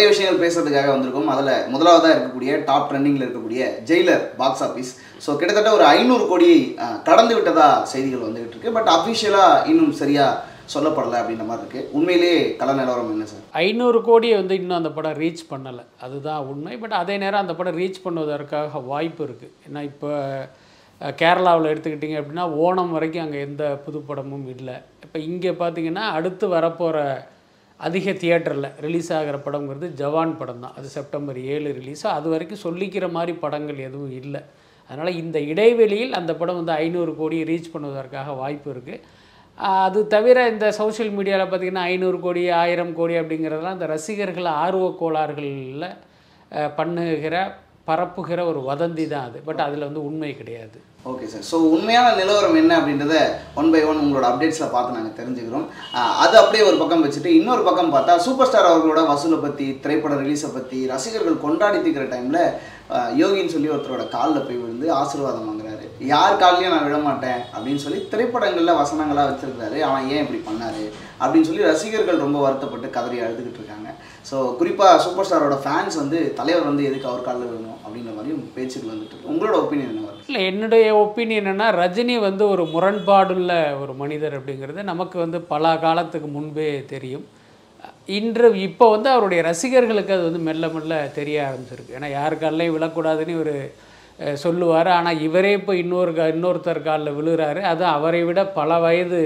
நிறைய விஷயங்கள் பேசுறதுக்காக வந்திருக்கோம். அதில் முதலாவதாக இருக்கக்கூடிய டாப் ட்ரெண்டிங்கில் இருக்கக்கூடிய ஜெயிலர் பாக்ஸ் ஆஃபீஸ் ஸோ கிட்டத்தட்ட ஒரு ஐநூறு கோடியை கடந்து விட்டதா செய்திகள் வந்துகிட்டு இருக்கு. பட் அஃபிஷியலாக இன்னும் சரியாக சொல்லப்படலை அப்படின்ற மாதிரி இருக்குது உண்மையிலேயே கல நிலவரம் என்ன சார்? ஐநூறு கோடியை வந்து இன்னும் அந்த படம் ரீச் பண்ணலை. அதுதான் உண்மை. பட் அதே நேரம் அந்த படம் ரீச் பண்ணுவதற்காக வாய்ப்பு இருக்குது ஏன்னா இப்போ கேரளாவில் எடுத்துக்கிட்டிங்க அப்படின்னா ஓணம் வரைக்கும் அங்கே எந்த புது படமும் இல்லை. இப்போ இங்கே பார்த்தீங்கன்னா அடுத்து வரப்போகிற அதிக தியேட்டரில் ரிலீஸ் ஆகிற படங்கிறது ஜவான் படம் தான் அது செப்டம்பர் ஏழு ரிலீஸ் அது வரைக்கும் சொல்லிக்கிற மாதிரி படங்கள் எதுவும் இல்லை. அதனால் இந்த இடைவெளியில் அந்த படம் வந்து ஐநூறு கோடி ரீச் பண்ணுவதற்காக வாய்ப்பு இருக்குது அது தவிர இந்த சோஷியல் மீடியாவில் பார்த்தீங்கன்னா ஐநூறு கோடி ஆயிரம் கோடி அப்படிங்கிறதெல்லாம் இந்த ரசிகர்கள் ஆர்வ கோளாறுகளில் பண்ணுகிற பரப்புகிற ஒரு வதந்தி தான் அது. பட் அதில் வந்து உண்மை கிடையாது. ஓகே சார் ஸோ உண்மையான நிலவரம் என்ன அப்படின்றத ஒன் பை ஒன் உங்களோட அப்டேட்ஸில் பார்த்து நாங்கள் தெரிஞ்சுக்கிறோம். அது அப்படியே ஒரு பக்கம் வச்சுட்டு இன்னொரு பக்கம் பார்த்தா சூப்பர் ஸ்டார் அவர்களோட வசூலை பற்றி திரைப்பட ரிலீஸை பற்றி ரசிகர்கள் கொண்டாடி தீக்கிற டைமில் யோகின்னு சொல்லி ஒருத்தரோட காலில் போய் விழுந்து ஆசீர்வாதம் வாங்குறாரு. யார் கால்லையும் நான் விட மாட்டேன் அப்படின்னு சொல்லி திரைப்படங்களில் வசனங்களாக வச்சுருக்காரு அவன் ஏன் இப்படி பண்ணாரு? அப்படின்னு சொல்லி ரசிகர்கள் ரொம்ப வருத்தப்பட்டு கதறி அழுதுகிட்டு இருக்காங்க. ஸோ குறிப்பாக சூப்பர் ஸ்டாரோட ஃபேன்ஸ் வந்து தலைவர் வந்து எதுக்கு அவர் காலில் விழணும் அப்படின்ற மாதிரியும் பேச்சுக்கு வந்துட்டு உங்களோட ஒப்பீனியன் என்ன? இல்லை என்னுடைய ஒப்பீனியன் என்னன்னா ரஜினி வந்து ஒரு முரண்பாடுள்ள ஒரு மனிதர் அப்படிங்கிறது நமக்கு வந்து பல காலத்துக்கு முன்பே தெரியும். இன்று இப்போ வந்து அவருடைய ரசிகர்களுக்கு அது வந்து மெல்ல மெல்ல தெரிய ஆரம்பிச்சிருக்கு. ஏன்னா யார் காலையும் விழக்கூடாதுன்னு ஒரு சொல்லுவார். ஆனால் இவரே இப்போ இன்னொரு கா இன்னொருத்தர் காலில் விழுகிறாரு அது அவரை விட பல வயது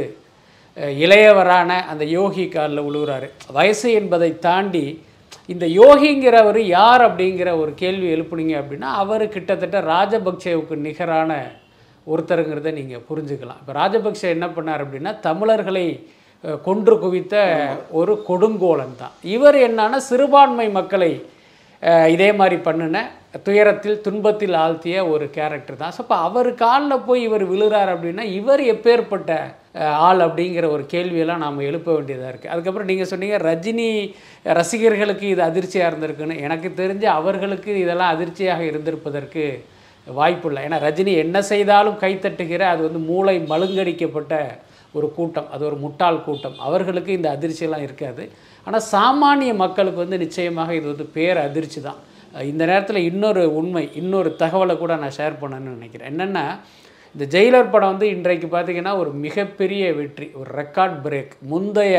இளையவரான அந்த யோகி காலில் விழுகிறாரு வயசு என்பதை தாண்டி இந்த யோகிங்கிறவர் யார் அப்படிங்கிற ஒரு கேள்வி எழுப்புனீங்க அப்படின்னா அவர் கிட்டத்தட்ட ராஜபக்சேவுக்கு நிகரான ஒருத்தருங்கிறத நீங்கள் புரிஞ்சுக்கலாம். இப்போ ராஜபக்சே என்ன பண்ணார் அப்படின்னா தமிழர்களை கொன்று குவித்த ஒரு கொடுங்கோலன் தான். இவர் என்னன்னா சிறுபான்மை மக்களை இதே மாதிரி பண்ணின துயரத்தில் துன்பத்தில் ஆழ்த்திய ஒரு கேரக்டர் தான். ஸோ அப்போ அவர் காலில் போய் இவர் விழுறார் அப்படின்னா இவர் எப்பேற்பட்ட ஆள் அப்படிங்கிற ஒரு கேள்வியெல்லாம் நாம் எழுப்ப வேண்டியதாக இருக்குது அதுக்கப்புறம் நீங்கள் சொன்னீங்க ரஜினி ரசிகர்களுக்கு இது அதிர்ச்சியாக இருந்திருக்குன்னு. எனக்கு தெரிஞ்சு அவர்களுக்கு இதெல்லாம் அதிர்ச்சியாக இருந்திருப்பதற்கு வாய்ப்பு இல்லை ஏன்னா ரஜினி என்ன செய்தாலும் கைத்தட்டுகிற அது வந்து மூளை மழுங்கடிக்கப்பட்ட ஒரு கூட்டம். அது ஒரு முட்டாள் கூட்டம். அவர்களுக்கு இந்த அதிர்ச்சியெல்லாம் இருக்காது. ஆனால் சாமானிய மக்களுக்கு வந்து நிச்சயமாக இது வந்து பேர் அதிர்ச்சி தான். இந்த நேரத்தில் இன்னொரு உண்மை இன்னொரு தகவலை கூட நான் ஷேர் பண்ணணும்னு நினைக்கிறேன். என்னென்னா இந்த ஜெயிலர் படம் வந்து இன்றைக்கு பார்த்தீங்கன்னா ஒரு மிகப்பெரிய வெற்றி ஒரு ரெக்கார்ட் பிரேக் முந்தைய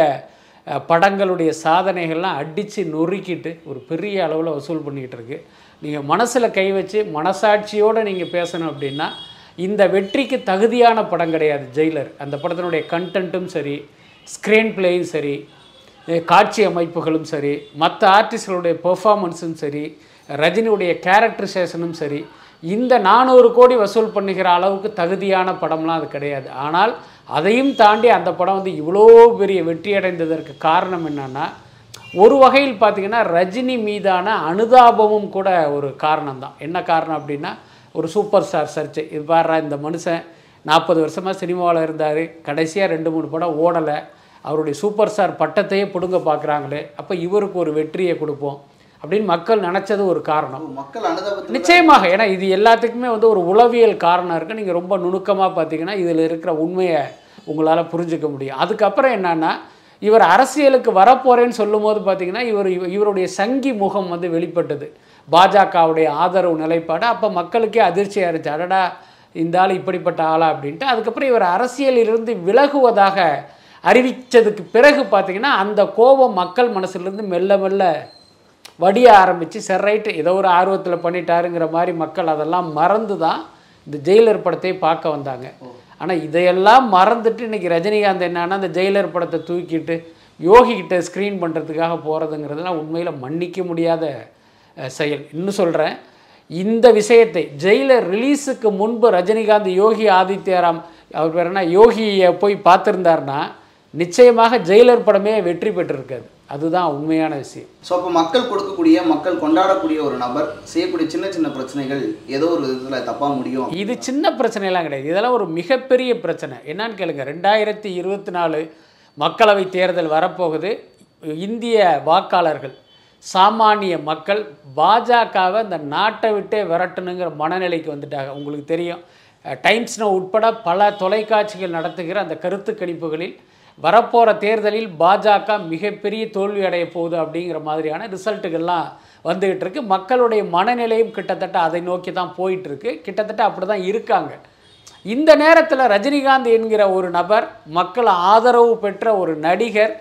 படங்களுடைய சாதனைகள்லாம் அடித்து நொறுக்கிட்டு ஒரு பெரிய அளவில் வசூல் பண்ணிக்கிட்டு இருக்கு. நீங்கள் மனசில் கை வச்சு மனசாட்சியோடு நீங்கள் பேசணும் அப்படின்னா இந்த வெற்றிக்கு தகுதியான படம் கிடையாது ஜெயிலர். அந்த படத்தினுடைய கண்டென்ட்டும் சரி ஸ்க்ரீன் பிளேயும் சரி காட்சி அமைப்புகளும் சரி மற்ற ஆர்டிஸ்டுகளுடைய பெர்ஃபார்மன்ஸும் சரி ரஜினியுடைய கேரக்டரைசேஷனும் சரி இந்த நானூறு கோடி வசூல் பண்ணுகிற அளவுக்கு தகுதியான படம்லாம் அது கிடையாது. ஆனால் அதையும் தாண்டி அந்த படம் வந்து இவ்வளோ பெரிய வெற்றி அடைந்ததற்கு காரணம் என்னென்னா ஒரு வகையில் பார்த்தீங்கன்னா ரஜினி மீதான அனுதாபமும் கூட ஒரு காரணம் தான் என்ன காரணம் அப்படின்னா ஒரு சூப்பர் ஸ்டார் சர்ச்சை. இது பாடுறா இந்த மனுஷன் நாற்பது வருஷமாக சினிமாவில் இருந்தார். கடைசியாக ரெண்டு மூணு படம் ஓடலை. அவருடைய சூப்பர் ஸ்டார் பட்டத்தையே பிடுங்க பார்க்குறாங்களே. அப்போ இவருக்கு ஒரு வெற்றியை கொடுப்போம். அப்படின்னு மக்கள் நினச்சது ஒரு காரணம். மக்கள் அனுதாபத்தில் நிச்சயமாக. ஏன்னா இது எல்லாத்துக்குமே வந்து ஒரு உளவியல் காரணம் இருக்குது நீங்கள் ரொம்ப நுணுக்கமாக பார்த்தீங்கன்னா இதில் இருக்கிற உண்மையை உங்களால் புரிஞ்சுக்க முடியும். அதுக்கப்புறம் என்னன்னா இவர் அரசியலுக்கு வரப்போறேன்னு சொல்லும்போது பார்த்தீங்கன்னா இவர் இவ- இவருடைய சங்கி முகம் வந்து வெளிப்பட்டது. பாஜகவுடைய ஆதரவு நிலைப்பாடு. அப்போ மக்களுக்கே அதிர்ச்சியாக இருந்துச்சு அடடா இந்த ஆள் இப்படிப்பட்ட ஆளா அப்படின்ட்டு. அதுக்கப்புறம் இவர் அரசியலிலிருந்து விலகுவதாக அறிவித்ததுக்கு பிறகு பார்த்தீங்கன்னா அந்த கோபம் மக்கள் மனசுலேருந்து மெல்ல மெல்ல வடிய ஆரம்பித்து சரி ரைட்டு ஏதோ ஒரு ஆர்வத்தில் பண்ணிட்டாருங்கிற மாதிரி மக்கள் அதெல்லாம் மறந்து தான் இந்த ஜெயிலர் படத்தை பார்க்க வந்தாங்க. ஆனால் இதையெல்லாம் மறந்துட்டு இன்னைக்கு ரஜினிகாந்த் என்னன்னா அந்த ஜெயிலர் படத்தை தூக்கிட்டு யோகி கிட்ட ஸ்க்ரீன் பண்ணுறதுக்காக போகிறதுங்கிறதுலாம் உண்மையில் மன்னிக்க முடியாத செயல். இன்னும் சொல்கிறேன் இந்த விஷயத்தை ஜெயிலர் ரிலீஸுக்கு முன்பு ரஜினிகாந்த் யோகி ஆதித்யராம் அவர் பேர் என்ன யோகியை போய் பார்த்துருந்தாருன்னா நிச்சயமாக ஜெயிலர் படமே வெற்றி பெற்றிருக்காது. அதுதான் உண்மையான விஷயம். ஸோ அப்போ மக்கள் கொடுக்கக்கூடிய மக்கள் கொண்டாடக்கூடிய ஒரு நபர் செய்யக்கூடிய சின்ன சின்ன பிரச்சனைகள் ஏதோ ஒரு விதத்தில் தப்பா முடியும். இது சின்ன பிரச்சனையெல்லாம் கிடையாது. இதெல்லாம் ஒரு மிகப்பெரிய பிரச்சனை. என்னன்னு கேளுங்க. ரெண்டாயிரத்தி இருபத்தி நாலு மக்களவை தேர்தல் வரப்போகுது. இந்திய வாக்காளர்கள் சாமானிய மக்கள் பாஜகவை இந்த நாட்டை விட்டே விரட்டணுங்கிற மனநிலைக்கு வந்துட்டாங்க. உங்களுக்கு தெரியும். டைம்ஸ்னோ உட்பட பல தொலைக்காட்சிகள் நடத்துகிற அந்த கருத்து கணிப்புகளில் வரப்போகிற தேர்தலில் பாஜக மிகப்பெரிய தோல்வி அடைய போகுது அப்படிங்கிற மாதிரியான ரிசல்ட்டுகள்லாம் வந்துக்கிட்டு இருக்குது மக்களுடைய மனநிலையும் கிட்டத்தட்ட அதை நோக்கி தான் போயிட்டுருக்கு கிட்டத்தட்ட அப்படி தான் இருக்காங்க. இந்த நேரத்தில் ரஜினிகாந்த் என்கிற ஒரு நபர் மக்கள் ஆதரவு பெற்ற ஒரு நடிகர்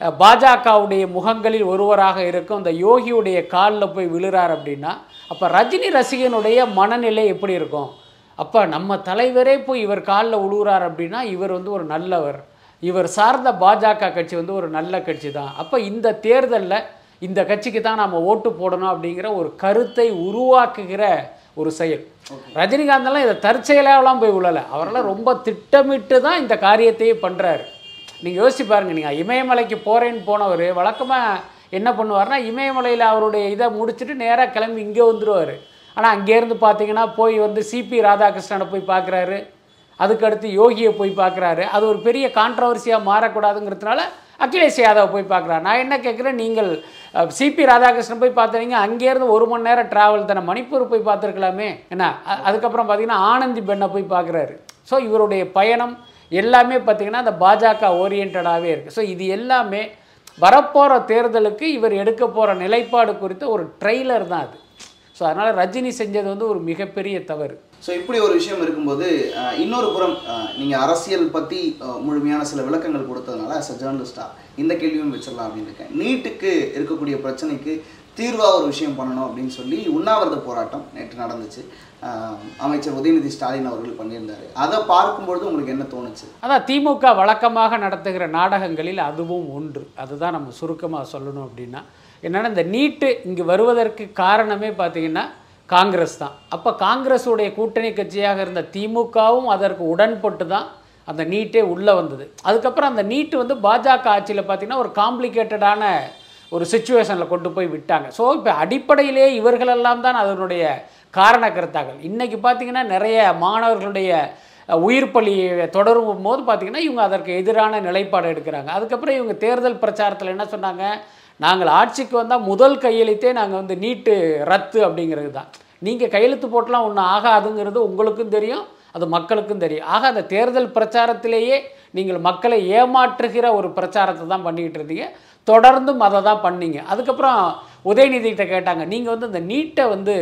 பாஜகவுடைய முகங்களில் ஒருவராக இருக்கும் அந்த யோகியுடைய காலில் போய் விழுறார் அப்படின்னா அப்போ ரஜினி ரசிகனுடைய மனநிலை எப்படி இருக்கும்? அப்போ நம்ம தலைவரே போய் இவர் காலில் விழுகிறார் அப்படின்னா இவர் வந்து ஒரு நல்லவர். இவர் சார்ந்த பாஜக கட்சி வந்து ஒரு நல்ல கட்சி தான் அப்போ இந்த தேர்தலில் இந்த கட்சிக்கு தான் நாம் ஓட்டு போடணும் அப்படிங்கிற ஒரு கருத்தை உருவாக்குகிற ஒரு செயல். ரஜினிகாந்தெல்லாம் இதை தற்செயலாகலாம் போய் விழலை அவரெல்லாம் ரொம்ப திட்டமிட்டு தான் இந்த காரியத்தையே பண்ணுறாரு நீங்கள் யோசிச்சு பாருங்க நீங்கள் இமயமலைக்கு போகிறேன்னு போனவர் வழக்கமாக என்ன பண்ணுவார்னா இமயமலையில் அவருடைய இதை முடிச்சுட்டு நேராக கிளம்பி இங்கே வந்துடுவார் ஆனால் அங்கேருந்து பார்த்தீங்கன்னா போய் வந்து சிபி ராதாகிருஷ்ணனை போய் பார்க்குறாரு. அதுக்கடுத்து யோகியை போய் பார்க்குறாரு. அது ஒரு பெரிய கான்ட்ரவர்சியாக மாறக்கூடாதுங்கிறதுனால அகிலேஷ் யாதவ் போய் பார்க்குறாரு. நான் என்ன கேட்குறேன் நீங்கள் சிபி ராதாகிருஷ்ணன் போய் பார்த்துறீங்க அங்கேருந்து ஒரு மணி நேரம் ட்ராவல் தானே மணிப்பூர் போய் பார்த்துருக்கலாமே. என்ன? அதுக்கப்புறம் பார்த்தீங்கன்னா ஆனந்தி பெண்ணை போய் பார்க்குறாரு. ஸோ இவருடைய பயணம் எல்லாமே பார்த்திங்கன்னா அந்த பாஜக ஓரியன்டாகவே இருக்குது ஸோ இது எல்லாமே வரப்போகிற தேர்தலுக்கு இவர் எடுக்க போகிற நிலைப்பாடு குறித்த ஒரு ட்ரெய்லர் தான் அது. ஸோ அதனால் ரஜினி செஞ்சது வந்து ஒரு மிகப்பெரிய தவறு. ஸோ இப்படி ஒரு விஷயம் இருக்கும்போது இன்னொரு புறம் நீங்கள் அரசியல் பற்றி முழுமையான சில விளக்கங்கள் கொடுத்ததுனால as a ஜேர்னலிஸ்டாக இந்த கேள்வியும் வச்சிடலாம் அப்படின்னு இருக்கேன். நீட்டுக்கு இருக்கக்கூடிய பிரச்சனைக்கு தீர்வாக ஒரு விஷயம் பண்ணணும் அப்படின்னு சொல்லி உண்ணாவிரத போராட்டம் நேற்று நடந்துச்சு. அமைச்சர் உதயநிதி ஸ்டாலின் அவர்கள் பண்ணியிருந்தாரு. அதை பார்க்கும்பொழுது உங்களுக்கு என்ன தோணுச்சு? அதான் திமுக வழக்கமாக நடத்துகிற நாடகங்களில் அதுவும் ஒன்று. அதுதான் நம்ம சுருக்கமாக சொல்லணும் அப்படின்னா என்னென்னா இந்த நீட்டு இங்கே வருவதற்கு காரணமே பார்த்தீங்கன்னா காங்கிரஸ் தான். அப்போ காங்கிரஸுடைய கூட்டணி கட்சியாக இருந்த திமுகவும் அதற்கு உடன்பட்டு தான் அந்த நீட்டே உள்ளே வந்தது. அதுக்கப்புறம் அந்த நீட்டு வந்து பாஜக ஆட்சியில் பார்த்தீங்கன்னா ஒரு காம்ப்ளிகேட்டடான ஒரு சுச்சுவேஷனில் கொண்டு போய் விட்டாங்க. ஸோ இப்போ அடிப்படையிலே இவர்களெல்லாம் தான் அதனுடைய காரண கருத்தாக்கள். இன்றைக்கி பார்த்தீங்கன்னா நிறைய மாணவர்களுடைய உயிர் பலி தொடரும் போது பார்த்திங்கன்னா இவங்க அதற்கு எதிரான நிலைப்பாடு எடுக்கிறாங்க. அதுக்கப்புறம் இவங்க தேர்தல் பிரச்சாரத்தில் என்ன சொன்னாங்க? நாங்கள் ஆட்சிக்கு வந்தால் முதல் கையெழுத்தே நாங்கள் வந்து நீட்டு ரத்து அப்படிங்கிறது தான். நீங்கள் கையெழுத்து போட்டலாம் ஒன்றும் ஆகாதுங்கிறது உங்களுக்கும் தெரியும் அது மக்களுக்கும் தெரியும். ஆக அந்த தேர்தல் பிரச்சாரத்திலேயே நீங்கள் மக்களை ஏமாற்றுகிற ஒரு பிரச்சாரத்தை தான் பண்ணிக்கிட்டு இருந்தீங்க. தொடர்ந்தும் அதை தான் பண்ணீங்க. அதுக்கப்புறம் உதயநிதிகிட்ட கேட்டாங்க நீங்கள் வந்து இந்த நீட்டை வந்து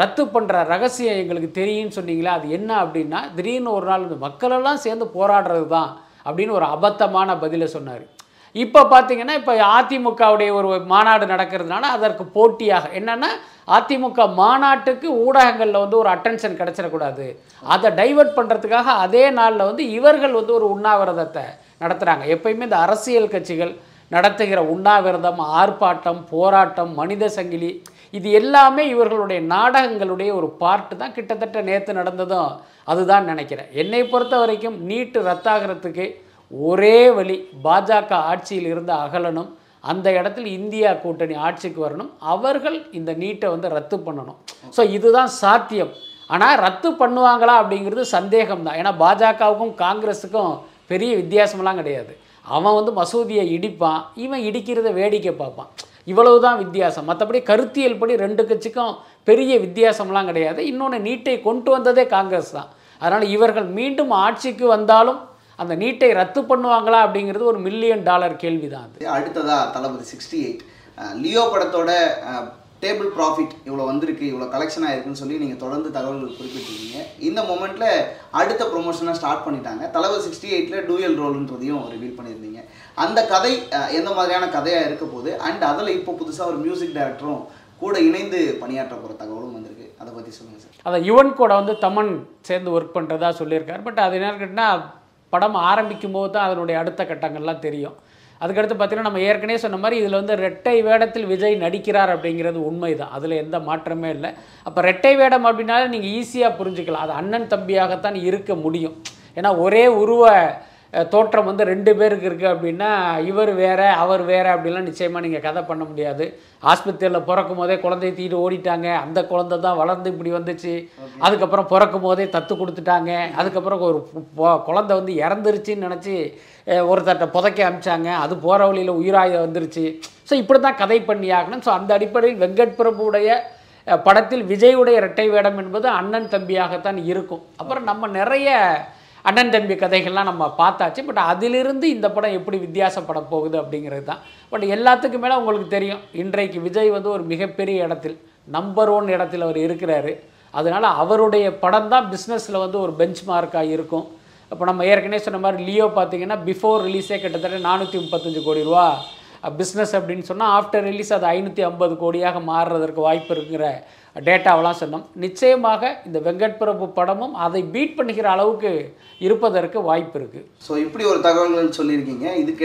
ரத்து பண்ணுற ரகசியம் எங்களுக்கு தெரியும்னு சொன்னீங்களா? அது என்ன அப்படின்னா திடீர்னு ஒரு நாள் இந்த மக்களெல்லாம் சேர்ந்து போராடுறது தான் அப்படின்னு ஒரு அபத்தமான பதிலை சொன்னார். இப்போ பார்த்தீங்கன்னா இப்போ அதிமுகவுடைய ஒரு மாநாடு நடக்கிறதுனால அதற்கு போட்டியாக என்னென்னா அதிமுக மாநாட்டுக்கு ஊடகங்களில் வந்து ஒரு அட்டென்ஷன் கிடச்சிடக்கூடாது. அதை டைவர்ட் பண்ணுறதுக்காக அதே நாளில் வந்து இவர்கள் வந்து ஒரு உண்ணாவிரதத்தை நடத்துகிறாங்க எப்பயுமே இந்த அரசியல் கட்சிகள் நடத்துகிற உண்ணாவிரதம் ஆர்ப்பாட்டம் போராட்டம் மனித சங்கிலி இது எல்லாமே இவர்களுடைய நாடகங்களுடைய ஒரு பார்ட்டு தான். கிட்டத்தட்ட நேற்று நடந்ததும் அதுதான் நினைக்கிறேன். என்னை பொறுத்த வரைக்கும் நீட்டு ரத்தாகிறதுக்கு ஒரே வழி பாஜக ஆட்சியில் இருந்து அகலணும் அந்த இடத்துல இந்தியா கூட்டணி ஆட்சிக்கு வரணும். அவர்கள் இந்த நீட்டை வந்து ரத்து பண்ணணும். ஸோ இதுதான் சாத்தியம். ஆனால் ரத்து பண்ணுவாங்களா அப்படிங்கிறது சந்தேகம் தான் ஏன்னா பாஜகவுக்கும் காங்கிரஸுக்கும் பெரிய வித்தியாசமெல்லாம் கிடையாது. அவன் வந்து மசூதியை இடிப்பான். இவன் இடிக்கிறத வேடிக்கை பார்ப்பான். இவ்வளவு தான் வித்தியாசம். மற்றபடி கருத்தியல் படி ரெண்டு கட்சிக்கும் பெரிய வித்தியாசம்லாம் கிடையாது. இன்னொன்று நீட்டை கொண்டு வந்ததே காங்கிரஸ் தான். அதனால் இவர்கள் மீண்டும் ஆட்சிக்கு வந்தாலும் அந்த நீட்டை ரத்து பண்ணுவாங்களா அப்படிங்கிறது ஒரு மில்லியன் டாலர் கேள்வி தான் அது. அடுத்ததா தளபதி சிக்ஸ்டி எயிட் லியோ படத்தோட டேபிள் ப்ராஃபிட் இவ்வளோ வந்திருக்கு இவ்வளோ கலெக்ஷன் ஆயிருக்குன்னு சொல்லி நீங்கள் தொடர்ந்து தகவல்கள் குறிப்பிட்டிருக்கீங்க. இந்த மொமெண்ட்டில் அடுத்த ப்ரொமோஷனாக ஸ்டார்ட் பண்ணிட்டாங்க. தளபதி சிக்ஸ்டி எயிட்டில் டூயல் ரோல்ன்றதையும் ரிவீல் பண்ணியிருந்தீங்க. அந்த கதை எந்த மாதிரியான கதையாக இருக்க போகுது? அண்ட் அதில் இப்போ புதுசாக ஒரு மியூசிக் டைரக்டரும் கூட இணைந்து பணியாற்ற போகிற தகவலும் வந்திருக்கு. அதை பற்றி சொல்லுங்கள் சார். அதை யுவன் கூட வந்து தமன் சேர்ந்து ஒர்க் பண்ணுறதா சொல்லியிருக்கார். பட் அது என்ன கேட்டால் படம் ஆரம்பிக்கும் போது தான் அதனுடைய அடுத்த கட்டங்கள்லாம் தெரியும். அதுக்கடுத்து பார்த்தீங்கன்னா நம்ம ஏற்கனவே சொன்ன மாதிரி இதில் வந்து ரெட்டை வேடத்தில் விஜய் நடிக்கிறார் அப்படிங்கிறது உண்மை தான் அதில் எந்த மாற்றமே இல்லை. அப்போ ரெட்டை வேடம் அப்படின்னாலே நீங்கள் ஈஸியாக புரிஞ்சுக்கலாம். அது அண்ணன் தம்பியாகத்தான் இருக்க முடியும். ஏன்னா ஒரே உருவ தோற்றம் வந்து ரெண்டு பேருக்கு இருக்குது அப்படின்னா இவர் வேற அவர் வேற அப்படிலாம் நிச்சயமாக நீங்கள் கதை பண்ண முடியாது. ஆஸ்பத்திரியில் பிறக்கும் போதே குழந்தைய தூக்கிட்டு ஓடிட்டாங்க. அந்த குழந்தை தான் வளர்ந்து இப்படி வந்துச்சு. அதுக்கப்புறம் பிறக்கும் போதே தத்து கொடுத்துட்டாங்க. அதுக்கப்புறம் ஒரு குழந்தை வந்து இறந்துருச்சுன்னு நினச்சி ஒருத்தர்கிட்ட புதைக்க அமிச்சாங்க. அது போகிற வழியில் உயிராயுதம் வந்துருச்சு. ஸோ இப்படி தான் கதை பண்ணி ஆகணும். ஸோ அந்த அடிப்படையில் வெங்கட் பிரபுடைய படத்தில் விஜயுடைய இரட்டை வேடம் என்பது அண்ணன் தம்பியாகத்தான் இருக்கும். அப்புறம் நம்ம நிறைய அண்ணன் தம்பி கதைகள்லாம் நம்ம பார்த்தாச்சு. பட் அதிலிருந்து இந்த படம் எப்படி வித்தியாசப்பட போகுது அப்படிங்கிறது தான். பட் எல்லாத்துக்கும் மேலே உங்களுக்கு தெரியும் இன்றைக்கு விஜய் வந்து ஒரு மிகப்பெரிய இடத்தில் நம்பர் ஒன் இடத்தில் அவர் இருக்கிறாரு. அதனால் அவருடைய படம் தான் பிஸ்னஸில் வந்து ஒரு பெஞ்ச் மார்க்காக இருக்கும். இப்போ நம்ம ஏற்கனவே சொன்ன மாதிரி லியோ பார்த்தீங்கன்னா பிஃபோர் ரிலீஸே கிட்டத்தட்ட நானூற்றி முப்பத்தஞ்சு கோடி ரூபா பிஸ்னஸ் அப்படின்னு சொன்னால் ஆஃப்டர் ரிலீஸ் அது ஐநூற்றி ஐம்பது கோடியாக மாறுறதற்கு வாய்ப்பு இருக்கிற டேட்டாவெல்லாம் சொன்னோம். நிச்சயமாக இந்த வெங்கட் பிரபு படமும் அதை பீட் பண்ணிக்கிற அளவுக்கு இருப்பதற்கு வாய்ப்பு இருக்குது ஸோ இப்படி ஒரு தகவல்கள் சொல்லியிருக்கீங்க. இதுக்கு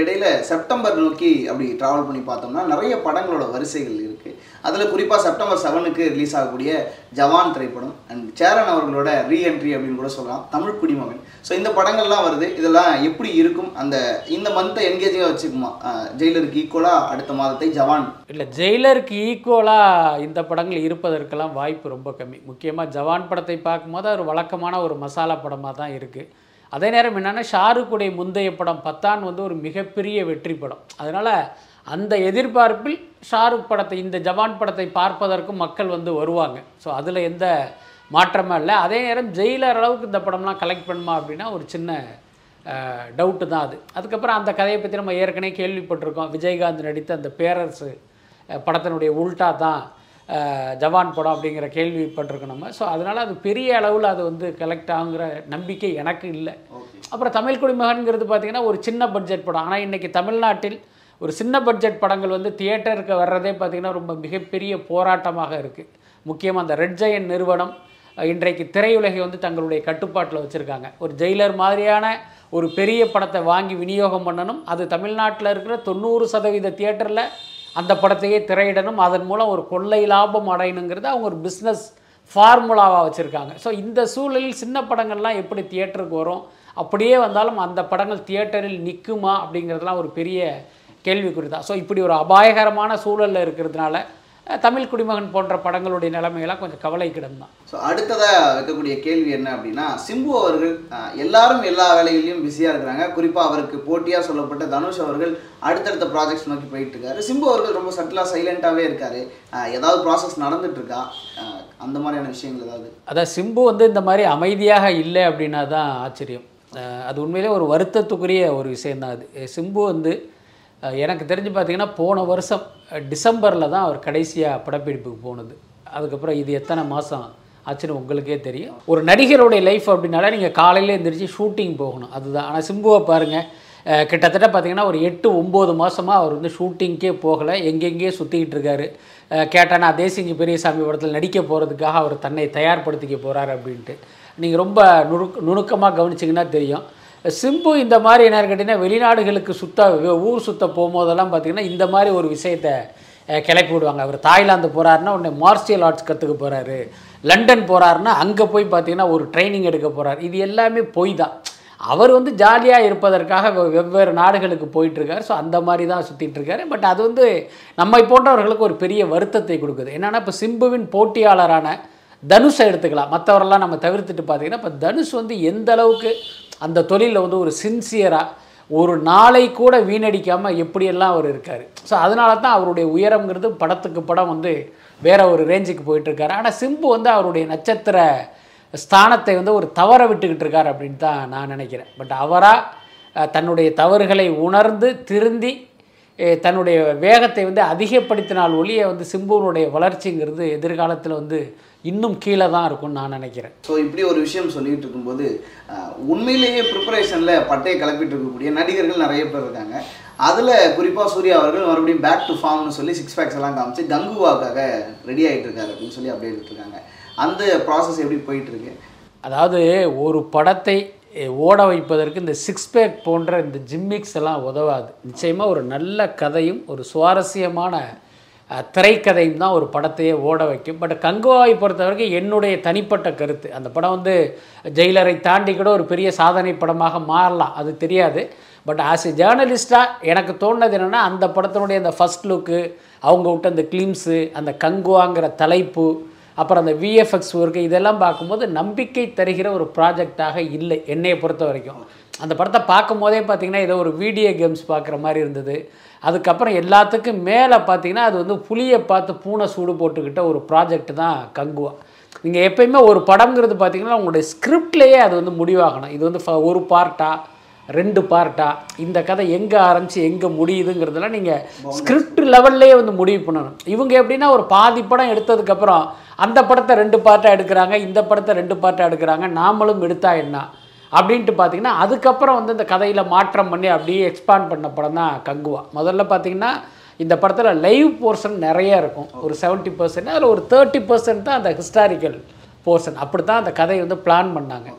செப்டம்பர் நோக்கி அப்படி ட்ராவல் பண்ணி பார்த்தோம்னா நிறைய படங்களோட வரிசைகள் இருக்குது அதில் குறிப்பாக செப்டம்பர் செவனுக்கு ரிலீஸ் ஆகக்கூடிய ஜவான் திரைப்படம் அண்ட் சேரன் அவர்களோட ரீஎன்ட்ரி அப்படின்னு கூட சொல்லலாம் தமிழ் குடிமகன். ஸோ இந்த படங்கள்லாம் வருது. இதெல்லாம் எப்படி இருக்கும்? அந்த இந்த மந்த்தை என்கேஜிங்காக வச்சுக்குமா? ஜெயிலருக்கு ஈக்குவலாக அடுத்த மாதத்தை ஜவான்? இல்லை ஜெயிலருக்கு ஈக்குவலாக இந்த படங்கள் இருப்பதற்கெல்லாம் வாய்ப்பு ரொம்ப கம்மி. முக்கியமாக ஜவான் படத்தை பார்க்கும்போது அது ஒரு வழக்கமான ஒரு மசாலா படமாக தான் இருக்குது அதே நேரம் என்னென்னா ஷாருக்குடைய முந்தைய படம் பத்தான் வந்து ஒரு மிகப்பெரிய வெற்றி படம். அதனால் அந்த எதிர்பார்ப்பில் ஷாருக் படத்தை இந்த ஜவான் படத்தை பார்ப்பதற்கும் மக்கள் வந்து வருவாங்க. ஸோ அதில் எந்த மாற்றமே இல்லை. அதே நேரம் ஜெயிலர் அளவுக்கு இந்த படம்லாம் கலெக்ட் பண்ணுமா அப்படின்னா ஒரு சின்ன டவுட்டு தான் அது. அதுக்கப்புறம் அந்த கதையை பற்றி நம்ம ஏற்கனவே கேள்விப்பட்டிருக்கோம். விஜயகாந்த் நடித்த அந்த பேரரசு படத்தினுடைய உல்டா தான் ஜவான் படம் அப்படிங்கிற கேள்விப்பட்டிருக்கோம் நம்ம. ஸோ அதனால் அது பெரிய அளவில் அது வந்து கலெக்ட் ஆகுங்கிற நம்பிக்கை எனக்கு இல்லை. அப்புறம் தமிழ் குடிமகன்கிறது பார்த்திங்கன்னா ஒரு சின்ன பட்ஜெட் படம். ஆனால் இன்றைக்கி தமிழ்நாட்டில் ஒரு சின்ன பட்ஜெட் படங்கள் வந்து தியேட்டருக்கு வர்றதே பார்த்திங்கன்னா ரொம்ப மிகப்பெரிய போராட்டமாக இருக்குது முக்கியமாக அந்த ரெட் ஜெயன் நிறுவனம் இன்றைக்கு திரையுலகை வந்து தங்களுடைய கட்டுப்பாட்டில் வச்சுருக்காங்க. ஒரு ஜெயிலர் மாதிரியான ஒரு பெரிய படத்தை வாங்கி விநியோகம் பண்ணணும். அது தமிழ்நாட்டில் இருக்கிற தொண்ணூறு சதவீத தியேட்டரில் அந்த படத்தையே திரையிடணும். அதன் மூலம் ஒரு கொள்ளை லாபம் அடையணுங்கிறது அவங்க ஒரு பிஸ்னஸ் ஃபார்முலாவாக வச்சுருக்காங்க. ஸோ இந்த சூழலில் சின்ன படங்கள்லாம் எப்படி தியேட்டருக்கு வரும்? அப்படியே வந்தாலும் அந்த படங்கள் தியேட்டரில் நிற்குமா அப்படிங்கிறதுலாம் ஒரு பெரிய கேள்விக்குறி தான் ஸோ இப்படி ஒரு அபாயகரமான சூழலில் இருக்கிறதுனால தமிழ் குடிமகன் போன்ற படங்களுடைய நிலைமையெல்லாம் கொஞ்சம் கவலைக்கிடம் தான் ஸோ அடுத்ததாக வைக்கக்கூடிய கேள்வி என்ன அப்படின்னா சிம்பு அவர்கள் எல்லாரும் எல்லா வேலைகளிலும் பிஸியாக இருக்கிறாங்க. குறிப்பாக அவருக்கு போட்டியாக சொல்லப்பட்ட தனுஷ் அவர்கள் அடுத்தடுத்த ப்ராஜெக்ட்ஸ் நோக்கி போயிட்டு இருக்காரு சிம்பு அவர்கள் ரொம்ப சட்டிலாக சைலண்ட்டாகவே இருக்காரு. ஏதாவது ப்ராசஸ் நடந்துட்டு இருக்கா அந்த மாதிரியான விஷயங்கள் ஏதாவது? அதான் சிம்பு வந்து இந்த மாதிரி அமைதியாக இல்லை அப்படின்னா தான் ஆச்சரியம். அது உண்மையிலே ஒரு வருத்தத்துக்குரிய ஒரு விஷயந்தான் அது. அஹ் சிம்பு வந்து எனக்கு தெரிஞ்சு பார்த்தீங்கன்னா போன வருஷம் டிசம்பரில் தான் அவர் கடைசியாக படப்பிடிப்புக்கு போனது. அதுக்கப்புறம் இது எத்தனை மாதம் ஆச்சுன்னு உங்களுக்கே தெரியும். ஒரு நடிகருடைய லைஃப் அப்படின்னாலே நீங்கள் காலையில் எழுந்திரிச்சு ஷூட்டிங் போகணும். அதுதான். ஆனால் சிம்புவை பாருங்கள் கிட்டத்தட்ட பார்த்தீங்கன்னா ஒரு எட்டு ஒம்பது மாதமாக அவர் வந்து ஷூட்டிங்க்கே போகலை. எங்கெங்கேயே சுற்றிக்கிட்டு இருக்காரு. கேட்டானா தேசிங்க பெரியசாமி படத்தில் நடிக்க போகிறதுக்காக அவர் தன்னை தயார்படுத்திக்க போகிறார் அப்படின்ட்டு. நீங்கள் ரொம்ப நுணுக் நுணுக்கமாக கவனிச்சிங்கன்னா தெரியும். சிம்பு இந்த மாதிரி என்ன கேட்டிங்கன்னா வெளிநாடுகளுக்கு சுத்த ஊர் சுத்த போகும்போதெல்லாம் பார்த்தீங்கன்னா இந்த மாதிரி ஒரு விஷயத்தை கிளப்பி விடுவாங்க. அவர் தாய்லாந்து போகிறாருன்னா உடனே மார்ஷியல் ஆர்ட்ஸ் கற்றுக்க போகிறாரு லண்டன் போகிறாருன்னா அங்கே போய் பார்த்தீங்கன்னா ஒரு ட்ரைனிங் எடுக்க போகிறார் இது எல்லாமே பொய் தான். அவர் வந்து ஜாலியாக இருப்பதற்காக வெவ்வேறு நாடுகளுக்கு போயிட்டுருக்காரு. ஸோ அந்த மாதிரி தான் சுற்றிட்டுருக்காரு பட் அது வந்து நம்மை போன்றவர்களுக்கு ஒரு பெரிய வருத்தத்தை கொடுக்குது. என்னென்னா இப்போ சிம்புவின் போட்டியாளரான தனுஷை எடுத்துக்கலாம். மற்றவரெல்லாம் நம்ம தவிர்த்துட்டு பார்த்தீங்கன்னா இப்போ தனுஷ் வந்து எந்த அளவுக்கு அந்த தொழிலில் வந்து ஒரு சின்சியராக ஒரு நாளை கூட வீணடிக்காமல் எப்படியெல்லாம் அவர் இருக்கார். ஸோ அதனால தான் அவருடைய உயரம்ங்கிறது படத்துக்கு படம் வந்து வேற ஒரு ரேஞ்சுக்கு போயிட்டுருக்காரு. ஆனால் சிம்பு வந்து அவருடைய நட்சத்திர ஸ்தானத்தை வந்து ஒரு தவற விட்டுக்கிட்டு இருக்கார் அப்படின்னு தான் நான் நினைக்கிறேன். பட் அவராக தன்னுடைய தவறுகளை உணர்ந்து திருந்தி தன்னுடைய வேகத்தை வந்து அதிகப்படுத்தினால் ஒழிய வந்து சிம்புவனுடைய வளர்ச்சிங்கிறது எதிர்காலத்தில் வந்து இன்னும் கீழே தான் இருக்கும்னு நான் நினைக்கிறேன். ஸோ இப்படி ஒரு விஷயம் சொல்லிட்டு இருக்கும்போது உண்மையிலேயே ப்ரிப்பரேஷனில் பட்டையை கிளப்பிட்டு இருக்கக்கூடிய நடிகர்கள் நிறைய பேர் இருக்காங்க. அதில் குறிப்பாக சூர்யா அவர்கள் மறுபடியும் பேக் டு ஃபார்ம்னு சொல்லி சிக்ஸ் பேக்ஸ் எல்லாம் காமிச்சு கங்குவாக்காக ரெடி ஆகிட்டு இருக்காரு அப்படின்னு சொல்லி அப்படியே இருக்காங்க அந்த ப்ராசஸ் எப்படி போயிட்டு இருக்கு? அதாவது ஒரு படத்தை ஓட வைப்பதற்கு இந்த சிக்ஸ் பேக் போன்ற இந்த ஜிம்மிக்ஸ் எல்லாம் உதவாது. நிச்சயமாக ஒரு நல்ல கதையும் ஒரு சுவாரஸ்யமான திரைக்கதையும் தான் ஒரு படத்தையே ஓட வைக்கும். பட் கங்குவாவை பொறுத்த வரைக்கும் என்னுடைய தனிப்பட்ட கருத்து. அந்த படம் வந்து ஜெயிலரை தாண்டி கூட ஒரு பெரிய சாதனை படமாக மாறலாம். அது தெரியாது. பட் ஆஸ் எ ஜேர்னலிஸ்ட்டாக எனக்கு தோணுனது என்னென்னா அந்த படத்தினுடைய அந்த ஃபஸ்ட் லுக்கு அவங்க விட்ட அந்த கிளிம்ஸு அந்த கங்குவாங்கிற தலைப்பு அப்புறம் அந்த விஎஃப்எக்ஸ் ஒர்க்கு இதெல்லாம் பார்க்கும்போது நம்பிக்கை தருகிற ஒரு ப்ராஜெக்டாக இல்லை என்னையை பொறுத்த வரைக்கும் அந்த படத்தை பார்க்கும் போதே பார்த்தீங்கன்னா ஏதோ ஒரு வீடியோ கேம்ஸ் பார்க்குற மாதிரி இருந்தது. அதுக்கப்புறம் எல்லாத்துக்கும் மேலே பார்த்தீங்கன்னா அது வந்து புளியை பார்த்து பூனை சூடு போட்டுக்கிட்ட ஒரு ப்ராஜெக்ட் தான் கங்குவா. நீங்கள் எப்பயுமே ஒரு படங்கிறது பார்த்தீங்கன்னா உங்களுடைய ஸ்கிரிப்ட்லேயே அது வந்து முடிவாகணும். இது வந்து ஃப- ஒரு பார்ட்டா ரெண்டு பார்ட்டா இந்த கதை எங்கே ஆரம்பித்து எங்கே முடியுதுங்கிறதெல்லாம் நீங்கள் ஸ்கிரிப்ட் லெவல்லையே வந்து முடிவு பண்ணணும். இவங்க எப்படின்னா ஒரு பாதி படம் எடுத்ததுக்கப்புறம் அந்த படத்தை ரெண்டு பார்ட்டாக எடுக்கிறாங்க இந்த படத்தை ரெண்டு பார்ட்டாக எடுக்கிறாங்க நாமளும் எடுத்தா என்ன? அப்படின்ட்டு பார்த்தீங்கன்னா அதுக்கப்புறம் வந்து இந்த கதையில் மாற்றம் பண்ணி அப்படியே எக்ஸ்பாண்ட் பண்ண படம் தான் கங்குவா. முதல்ல பார்த்தீங்கன்னா இந்த படத்தில் லைவ் போர்ஷன் நிறைய இருக்கும். ஒரு செவன்ட்டி பர்சன்ட் அதில் ஒரு தேர்ட்டி பர்சன்ட் தான் அந்த ஹிஸ்டாரிக்கல் போர்ஷன் அப்படி தான் அந்த கதையை வந்து பிளான் பண்ணாங்க.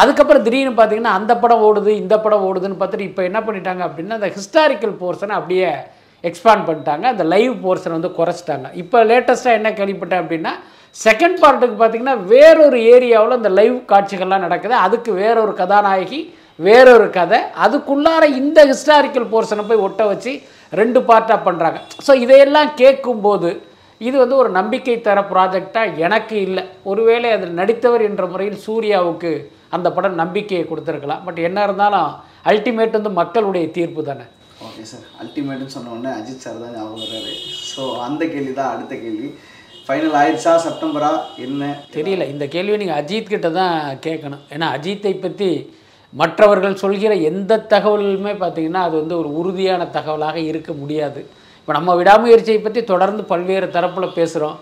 அதுக்கப்புறம் திடீர்னு பார்த்தீங்கன்னா அந்த படம் ஓடுது இந்த படம் ஓடுதுன்னு பார்த்துட்டு இப்போ என்ன பண்ணிட்டாங்க அப்படின்னா அந்த ஹிஸ்டாரிக்கல் போர்ஷனை அப்படியே எக்ஸ்பாண்ட் பண்ணிட்டாங்க. அந்த லைவ் போர்ஷனை வந்து குறைச்சிட்டாங்க. இப்போ லேட்டஸ்ட்டாக என்ன கேள்விப்பட்டேன் அப்படின்னா செகண்ட் பார்ட்டுக்கு பார்த்தீங்கன்னா வேறொரு ஏரியாவில் இந்த லைவ் காட்சிகள்லாம் நடக்குது. அதுக்கு வேறொரு கதாநாயகி வேறொரு கதை. அதுக்குள்ளார இந்த ஹிஸ்டாரிக்கல் போர்ஷனை போய் ஒட்ட வச்சு ரெண்டு பார்ட்டாக பண்ணுறாங்க ஸோ இதையெல்லாம் கேட்கும்போது இது வந்து ஒரு நம்பிக்கை தர ப்ராஜெக்டாக எனக்கு இல்லை. ஒருவேளை அதில் நடித்தவர் என்ற முறையில் சூர்யாவுக்கு அந்த படம் நம்பிக்கையை கொடுத்துருக்கலாம். பட் என்ன இருந்தாலும் அல்டிமேட் வந்து மக்களுடைய தீர்ப்பு தானே. ஓகே சார் அல்டிமேட்னு சொன்ன உடனே அஜித் சார் தான் ஞாபகம் வர்றாரு. ஸோ அந்த கேள்வி தான் அடுத்த கேள்வி. ஃபைனல் ஆயிடுச்சா? செப்டம்பரா? என்ன? தெரியல. இந்த கேள்வியை நீங்கள் அஜித் கிட்ட தான் கேட்கணும். ஏன்னா அஜித்தை பற்றி மற்றவர்கள் சொல்கிற எந்த தகவலுமே பார்த்தீங்கன்னா அது வந்து ஒரு உறுதியான தகவலாக இருக்க முடியாது. இப்போ நம்ம விடாமுயற்சியை பற்றி தொடர்ந்து பல்வேறு தரப்பில் பேசுகிறோம்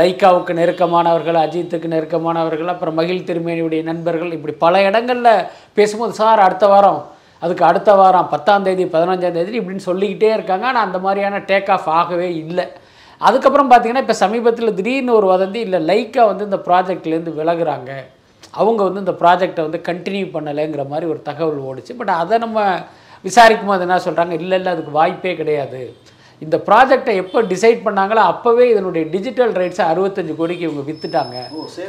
லைக்காவுக்கு நெருக்கமானவர்கள் அஜித்துக்கு நெருக்கமானவர்கள் அப்புறம் மகிழ் திருமேனியுடைய நண்பர்கள் இப்படி பல இடங்களில் பேசும்போது சார் அடுத்த வாரம் அதுக்கு அடுத்த வாரம் பத்தாம் தேதி பதினஞ்சாம் தேதி இப்படின்னு சொல்லிக்கிட்டே இருக்காங்க. ஆனால் அந்த மாதிரியான டேக் ஆஃப் ஆகவே இல்லை. அதுக்கப்புறம் பார்த்தீங்கன்னா இப்போ சமீபத்தில் திடீர்னு ஒரு வதந்தி இல்லை லைக்கா வந்து இந்த ப்ராஜெக்ட்லேருந்து விலகுறாங்க. அவங்க வந்து இந்த ப்ராஜெக்டை வந்து கண்டினியூ பண்ணலைங்கிற மாதிரி ஒரு தகவல் ஓடுச்சு. பட் அதை நம்ம விசாரிக்கும் போது என்ன சொல்கிறாங்க இல்லை இல்லை அதுக்கு வாய்ப்பே கிடையாது. இந்த ப்ராஜெக்டை எப்போ டிசைட் பண்ணாங்களோ அப்போவே இதனுடைய டிஜிட்டல் ரைட்ஸை அறுபத்தஞ்சு கோடிக்கு இவங்க விற்றுட்டாங்க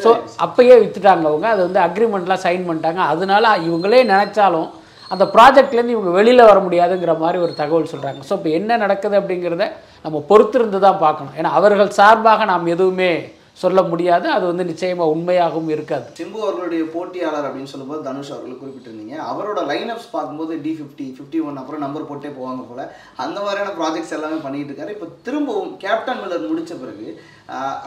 ஸோ அப்பயே விற்றுட்டாங்க அவங்க. அது வந்து அக்ரிமெண்ட்லாம் சைன் பண்ணிட்டாங்க. அதனால இவங்களே நினச்சாலும் அந்த ப்ராஜெக்ட்லேருந்து இவங்க வெளியில் வர முடியாதுங்கிற மாதிரி ஒரு தகவல் சொல்கிறாங்க ஸோ இப்போ என்ன நடக்குது அப்படிங்கிறத நம்ம பொறுத்திருந்து தான் பார்க்கணும். ஏன்னா அவர்கள் சார்பாக நாம் எதுவுமே சொல்ல முடியாது அது வந்து நிச்சயமாக உண்மையாகவும் இருக்காது. சிம்பு அவர்களுடைய போட்டியாளர் அப்படின்னு சொல்லும்போது தனுஷ் அவர்கள் குறிப்பிட்டிருந்தீங்க. அவரோட லைனப்ஸ் பார்க்கும்போது டி ஃபிஃப்டி ஃபிஃப்டி ஒன் அப்புறம் நம்பர் போட்டே போவாங்க போல. அந்த மாதிரியான ப்ராஜெக்ட்ஸ் எல்லாமே பண்ணிட்டு இருக்காரு. இப்போ திரும்பவும் கேப்டன் மில்லர் முடிச்ச பிறகு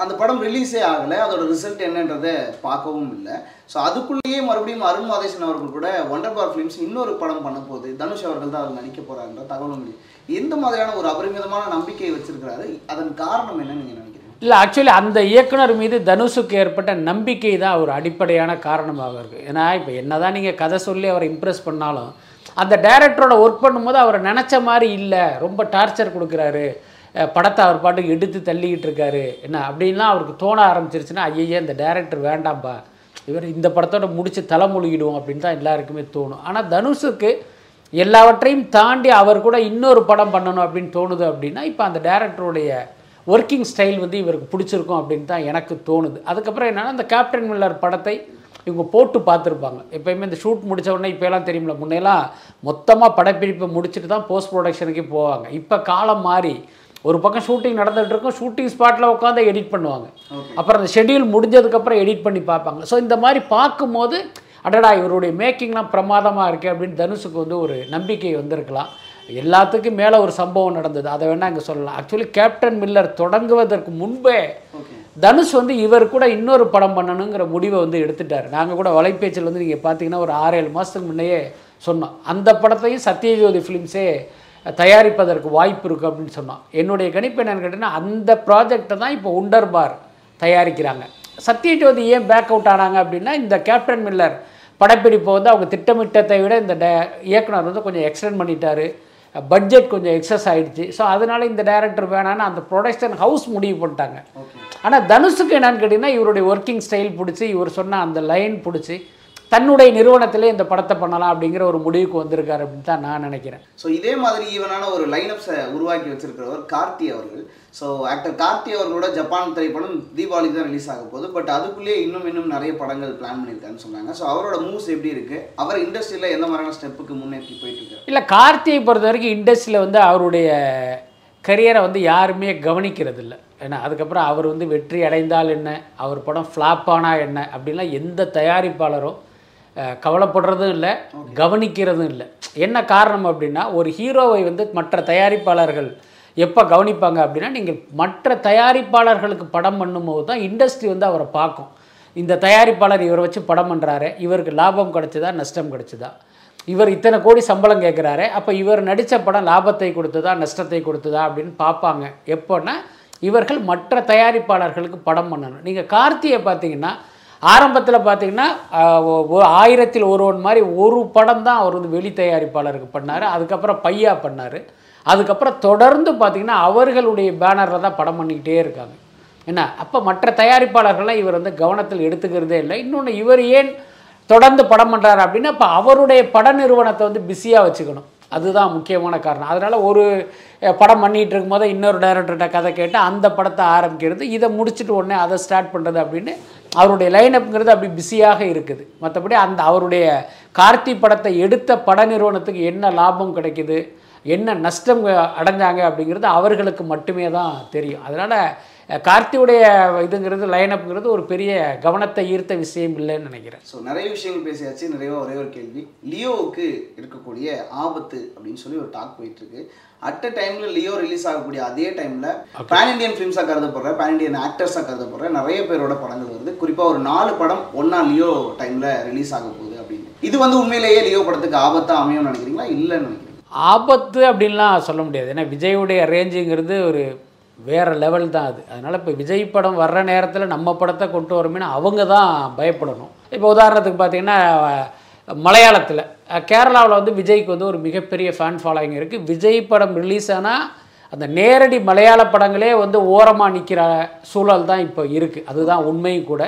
அந்த படம் ரிலீஸே ஆகலை. அதோட ரிசல்ட் என்னன்றதை பார்க்கவும் இல்லை. ஸோ அதுக்குள்ளேயே மறுபடியும் அருண் மாதேசன் அவர்கள் கூட ஒண்டர் பார் ஃபிலிம்ஸ் இன்னொரு படம் பண்ண போகுது தனுஷ் அவர்கள் தான் அவர் நடிக்க போறாருன்ற தகவலும் இல்லை எந்த மாதிரியான ஒரு அபரிமிதமான நம்பிக்கையை வச்சிருக்கிறாரு. அதன் காரணம் என்னன்னு நீங்க நினைக்கிறீங்க? இல்லை ஆக்சுவலி அந்த இயக்குனர் மீது தனுஷுக்கு ஏற்பட்ட நம்பிக்கை தான் ஒரு அடிப்படையான காரணமாக இருக்குது ஏன்னா இப்போ என்ன தான் நீங்கள் கதை சொல்லி அவரை இம்ப்ரெஸ் பண்ணாலும் அந்த டைரக்டரோட ஒர்க் பண்ணும்போது அவரை நினச்ச மாதிரி இல்லை ரொம்ப டார்ச்சர் கொடுக்குறாரு. படத்தை அவர் பாட்டுக்கு எடுத்து தள்ளிக்கிட்டு இருக்காரு. என்ன அப்படின்லாம் அவருக்கு தோண ஆரம்பிச்சிருச்சுன்னா ஐயையே இந்த டைரக்டர் வேண்டாம்ப்பா இவர் இந்த படத்தோட முடித்து தலைமொழிகிடுவோம் அப்படின்னு தான் எல்லாருக்குமே தோணும். ஆனால் தனுஷுக்கு எல்லாவற்றையும் தாண்டி அவர் கூட இன்னொரு படம் பண்ணணும் அப்படின்னு தோணுது அப்படின்னா இப்போ அந்த டேரக்டருடைய ஒர்க்கிங் ஸ்டைல் வந்து இவருக்கு பிடிச்சிருக்கும் அப்படின்னு தான் எனக்கு தோணுது. அதுக்கப்புறம் என்னன்னா அந்த கேப்டன் மில்லர் படத்தை இவங்க போட்டு பார்த்துருப்பாங்க. எப்பயுமே இந்த ஷூட் முடிச்ச உடனே இப்போலாம் தெரியுமில்ல முன்னையெல்லாம் மொத்தமாக படப்பிடிப்பை முடிச்சுட்டு தான் போஸ்ட் ப்ரொடக்ஷனுக்கே போவாங்க. இப்போ காலம் மாறி ஒரு பக்கம் ஷூட்டிங் நடந்துகிட்டு இருக்கும் ஷூட்டிங் ஸ்பாட்டில் உட்காந்து எடிட் பண்ணுவாங்க. அப்புறம் அந்த ஷெட்யூல் முடிஞ்சதுக்கப்புறம் எடிட் பண்ணி பார்ப்பாங்க. ஸோ இந்த மாதிரி பார்க்கும்போது அடடா இவருடைய மேக்கிங்லாம் பிரமாதமாக இருக்குது அப்படின்னு தனுஷுக்கு வந்து ஒரு நம்பிக்கை வந்திருக்கலாம். எல்லாத்துக்கும் மேலே ஒரு சம்பவம் நடந்தது. அதை வேணால் இங்கே சொல்லலாம். ஆக்சுவலி கேப்டன் மில்லர் தொடங்குவதற்கு முன்பே தனுஷ் வந்து இவர் கூட இன்னொரு படம் பண்ணணுங்கிற முடிவை வந்து எடுத்துட்டார். நாங்கள் கூட வலைபேச்சில் வந்து நீங்கள் பார்த்தீங்கன்னா ஒரு ஆறு ஏழு மாதத்துக்கு முன்னையே சொன்னோம். அந்த படத்தையும் சத்யஜோதி ஃபிலிம்ஸே தயாரிப்பதற்கு வாய்ப்பு இருக்குது அப்படின்னு சொன்னோம். என்னுடைய கணிப்பு என்னன்னு கேட்டிங்கன்னா அந்த ப்ராஜெக்டை தான் இப்போ உண்டர் பார் தயாரிக்கிறாங்க. சத்யஜோதி ஏன் பேக் அவுட் ஆனாங்க அப்படின்னா இந்த கேப்டன் மில்லர் படப்பிடிப்பை வந்து அவங்க திட்டமிட்டதை விட இந்த டே- இயக்குனர் வந்து கொஞ்சம் எக்ஸ்டெண்ட் பண்ணிட்டாரு. பட்ஜெட் கொஞ்சம் எக்ஸஸ் ஆயிடுச்சு. ஸோ அதனால இந்த டைரக்டர் வேணான்னு அந்த ப்ரொடக்ஷன் ஹவுஸ் முடிவு பண்ணிட்டாங்க. ஆனால் தனுஷுக்கு என்னன்னு கேட்டிங்கன்னா இவருடைய ஒர்க்கிங் ஸ்டைல் பிடிச்சி இவர் சொன்ன அந்த லைன் பிடிச்சி தன்னுடைய நிறுவனத்திலே இந்த படத்தை பண்ணலாம் அப்படிங்கிற ஒரு முடிவுக்கு வந்திருக்காரு அப்படின்னு தான் நான் நினைக்கிறேன். ஸோ இதே மாதிரி ஈவனான ஒரு லைனப்ஸை உருவாக்கி வச்சிருக்கிறவர் கார்த்தி அவர்கள். ஸோ ஆக்டர் கார்த்தி அவர்களோட ஜப்பான் திரைப்படம் தீபாவளிக்கு தான் ரிலீஸ் ஆக போகுது. பட் அதுக்குள்ளேயே இன்னும் இன்னும் நிறைய படங்கள் பிளான் பண்ணியிருக்காருன்னு சொன்னாங்க. ஸோ அவரோட மூவ்ஸ் எப்படி இருக்கு? அவர் இண்டஸ்ட்ரியில் எந்த மாதிரியான ஸ்டெப்புக்கு முன்னேற்றி போயிட்டு இருக்காரு? இல்லை கார்த்தியை பொறுத்த வரைக்கும் இண்டஸ்ட்ரியில் வந்து அவருடைய கரியரை வந்து யாருமே கவனிக்கிறது இல்லை ஏன்னா அதுக்கப்புறம் அவர் வந்து வெற்றி அடைந்தால் என்ன? அவர் படம் ஃப்ளாப் ஆனா என்ன? அப்படின்லாம் எந்த தயாரிப்பாளரும் கவலைப்படுறதும் இல்லை கவனிக்கிறதும் இல்லை. என்ன காரணம் அப்படின்னா ஒரு ஹீரோவை வந்து மற்ற தயாரிப்பாளர்கள் எப்போ கவனிப்பாங்க அப்படின்னா நீங்கள் மற்ற தயாரிப்பாளர்களுக்கு படம் பண்ணும்போது தான் இண்டஸ்ட்ரி வந்து அவரை பார்க்கும். இந்த தயாரிப்பாளர் இவரை வச்சு படம் பண்ணுறாரு இவருக்கு லாபம் கிடைச்சதா நஷ்டம் கிடைச்சதா? இவர் இத்தனை கோடி சம்பளம் கேட்குறாரு அப்போ இவர் நடித்த படம் லாபத்தை கொடுத்ததா நஷ்டத்தை கொடுத்ததா அப்படின்னு பார்ப்பாங்க. எப்போன்னா இவர்கள் மற்ற தயாரிப்பாளர்களுக்கு படம் பண்ணணும். நீங்கள் கார்த்தியை பார்த்தீங்கன்னா ஆரம்பத்தில் பார்த்தீங்கன்னா ஒரு ஆயிரத்தில் ஒருவன் மாதிரி ஒரு படம் தான் அவர் வந்து வெளி தயாரிப்பாளருக்கு பண்ணார். அதுக்கப்புறம் பையா பண்ணார். அதுக்கப்புறம் தொடர்ந்து பார்த்திங்கன்னா அவர்களுடைய பேனரில் தான் படம் பண்ணிக்கிட்டே இருக்காங்க. என்ன? அப்போ மற்ற தயாரிப்பாளர்கள்லாம் இவர் வந்து கவனத்தில் எடுத்துக்கிறதே இல்லை. இன்னொன்று இவர் ஏன் தொடர்ந்து படம் பண்ணுறாரு அப்படின்னா இப்போ அவருடைய பட நிறுவனத்தை வந்து பிஸியாக வச்சுக்கணும். அதுதான் முக்கியமான காரணம். அதனால் ஒரு படம் பண்ணிகிட்டு இருக்கும்போது இன்னொரு டைரக்டர்கிட்ட கதை கேட்டு அந்த படத்தை ஆரம்பிக்கிறது இதை முடிச்சுட்டு உடனே அதை ஸ்டார்ட் பண்ணுறது அப்படின்னு அவருடைய லைனப்புங்கிறது அப்படி பிஸியாக இருக்குது. மற்றபடி அந்த அவருடைய கார்த்தி படத்தை எடுத்த பட நிறுவனத்துக்கு என்ன லாபம் கிடைக்குது என்ன நஷ்டம் அடைஞ்சாங்க அப்படிங்கிறது அவர்களுக்கு மட்டுமே தான் தெரியும். அதனால் கார்த்தியுடைய இதுங்கிறது லைனப்புங்கிறது ஒரு பெரிய கவனத்தை ஈர்த்த விஷயம் இல்லைன்னு நினைக்கிறேன். ஸோ நிறைய விஷயங்கள் பேசியாச்சு. நிறைய ஒரே ஒரு கேள்வி. லியோவுக்கு இருக்கக்கூடிய ஆபத்து அப்படின்னு சொல்லி ஒரு டாக் போயிட்டு இருக்கு அட் அ டைம்ல லியோ ரிலீஸ் ஆகக்கூடிய அதே டைம்ல பேன் இண்டியன் ஃபிலிம்ஸாக கருதப்படுற பேன் இண்டியன் ஆக்டர்ஸாக கருதப்படுற நிறைய பேரோட படங்கள் வருது. குறிப்பாக ஒரு நாலு படம் ஒண்ணா லியோ டைம்ல ரிலீஸ் ஆக போகுது அப்படின்னு. இது வந்து உண்மையிலேயே லியோ படத்துக்கு ஆபத்தா அமையும்னு நினைக்கிறீங்களா? இல்லைன்னு நினைக்கிறீங்க ஆபத்து அப்படின்லாம் சொல்ல முடியாது. ஏன்னா விஜயுடைய ரேஞ்சுங்கிறது ஒரு வேறு லெவல் தான் அது. அதனால் இப்போ விஜய் படம் வர்ற நேரத்தில் நம்ம படத்தை கொண்டு வரோம்னா அவங்க தான் பயப்படணும். இப்போ உதாரணத்துக்கு பார்த்தீங்கன்னா மலையாளத்தில் கேரளாவில் வந்து விஜய்க்கு வந்து ஒரு மிகப்பெரிய ஃபேன் ஃபாலோயிங் இருக்குது விஜய் படம் ரிலீஸ் ஆனால் அந்த நேரடி மலையாள படங்களே வந்து ஓரமாக நிற்கிற சூழல் தான் இப்போ இருக்குது அதுதான் உண்மையும் கூட.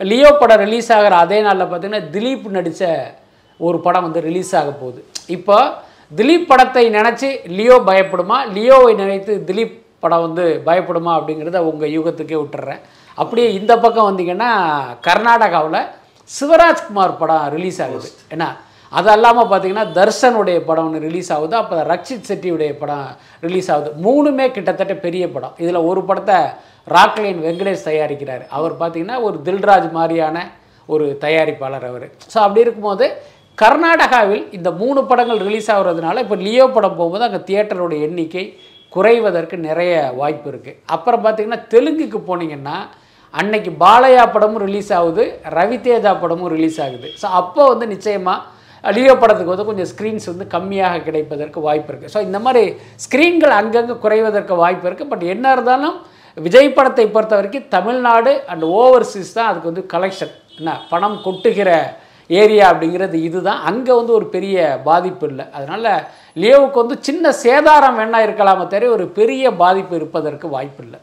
லியோ படம் ரிலீஸ் ஆகிற அதே நாளில் பார்த்தீங்கன்னா திலீப் நடித்த ஒரு படம் வந்து ரிலீஸ் ஆக போகுது. இப்போ திலீப் படத்தை நினச்சி லியோ பயப்படுமா? லியோவை நினைத்து திலீப் படம் வந்து பயப்படுமா அப்படிங்கிறத உங்கள் யூகத்துக்கே விட்டுறேன். அப்படியே இந்த பக்கம் வந்தீங்கன்னா கர்நாடகாவில் சிவராஜ்குமார் படம் ரிலீஸ் ஆகுது. என்ன? அது அல்லாமல் பார்த்தீங்கன்னா தர்ஷனுடைய படம் ஒன்று ரிலீஸ் ஆகுது. அப்போ ரக்ஷித் செட்டியுடைய படம் ரிலீஸ் ஆகுது. மூணுமே கிட்டத்தட்ட பெரிய படம். இதில் ஒரு படத்தை ராக்லைன் வெங்கடேஷ் தயாரிக்கிறார். அவர் பார்த்தீங்கன்னா ஒரு தில்ராஜ் மாதிரியான ஒரு தயாரிப்பாளர் அவர். ஸோ அப்படி இருக்கும்போது கர்நாடகாவில் இந்த மூணு படங்கள் ரிலீஸ் ஆகுறதுனால இப்போ லியோ படம் போகும்போது அங்கே தியேட்டரோட எண்ணிக்கை குறைவதற்கு நிறைய வாய்ப்பு இருக்குது அப்புறம் பார்த்திங்கன்னா தெலுங்குக்கு போனீங்கன்னா அன்னைக்கு பாலையா படமும் ரிலீஸ் ஆகுது ரவிதேஜா படமும் ரிலீஸ் ஆகுது. ஸோ அப்போ வந்து நிச்சயமாக லியோ படத்துக்கு வந்து கொஞ்சம் ஸ்க்ரீன்ஸ் வந்து கம்மியாக கிடைப்பதற்கு வாய்ப்பு இருக்குது ஸோ இந்த மாதிரி ஸ்க்ரீன்கள் அங்கங்கே குறைவதற்கு வாய்ப்பு இருக்குது பட் என்ன இருந்தாலும் விஜய் படத்தை பொறுத்த வரைக்கும் தமிழ்நாடு அண்ட் ஓவர்சீஸ் தான் அதுக்கு வந்து கலெக்ஷன் என்ன பணம் கொட்டுகிற ஏரியா அப்படிங்கிறது இதுதான். அங்கே வந்து ஒரு பெரிய பாதிப்பு இல்லை. அதனால் லியோவுக்கு வந்து சின்ன சேதாரம் வேணா இருக்கலாமே தவிர ஒரு பெரிய பாதிப்பு இருப்பதற்கு வாய்ப்பு இல்லை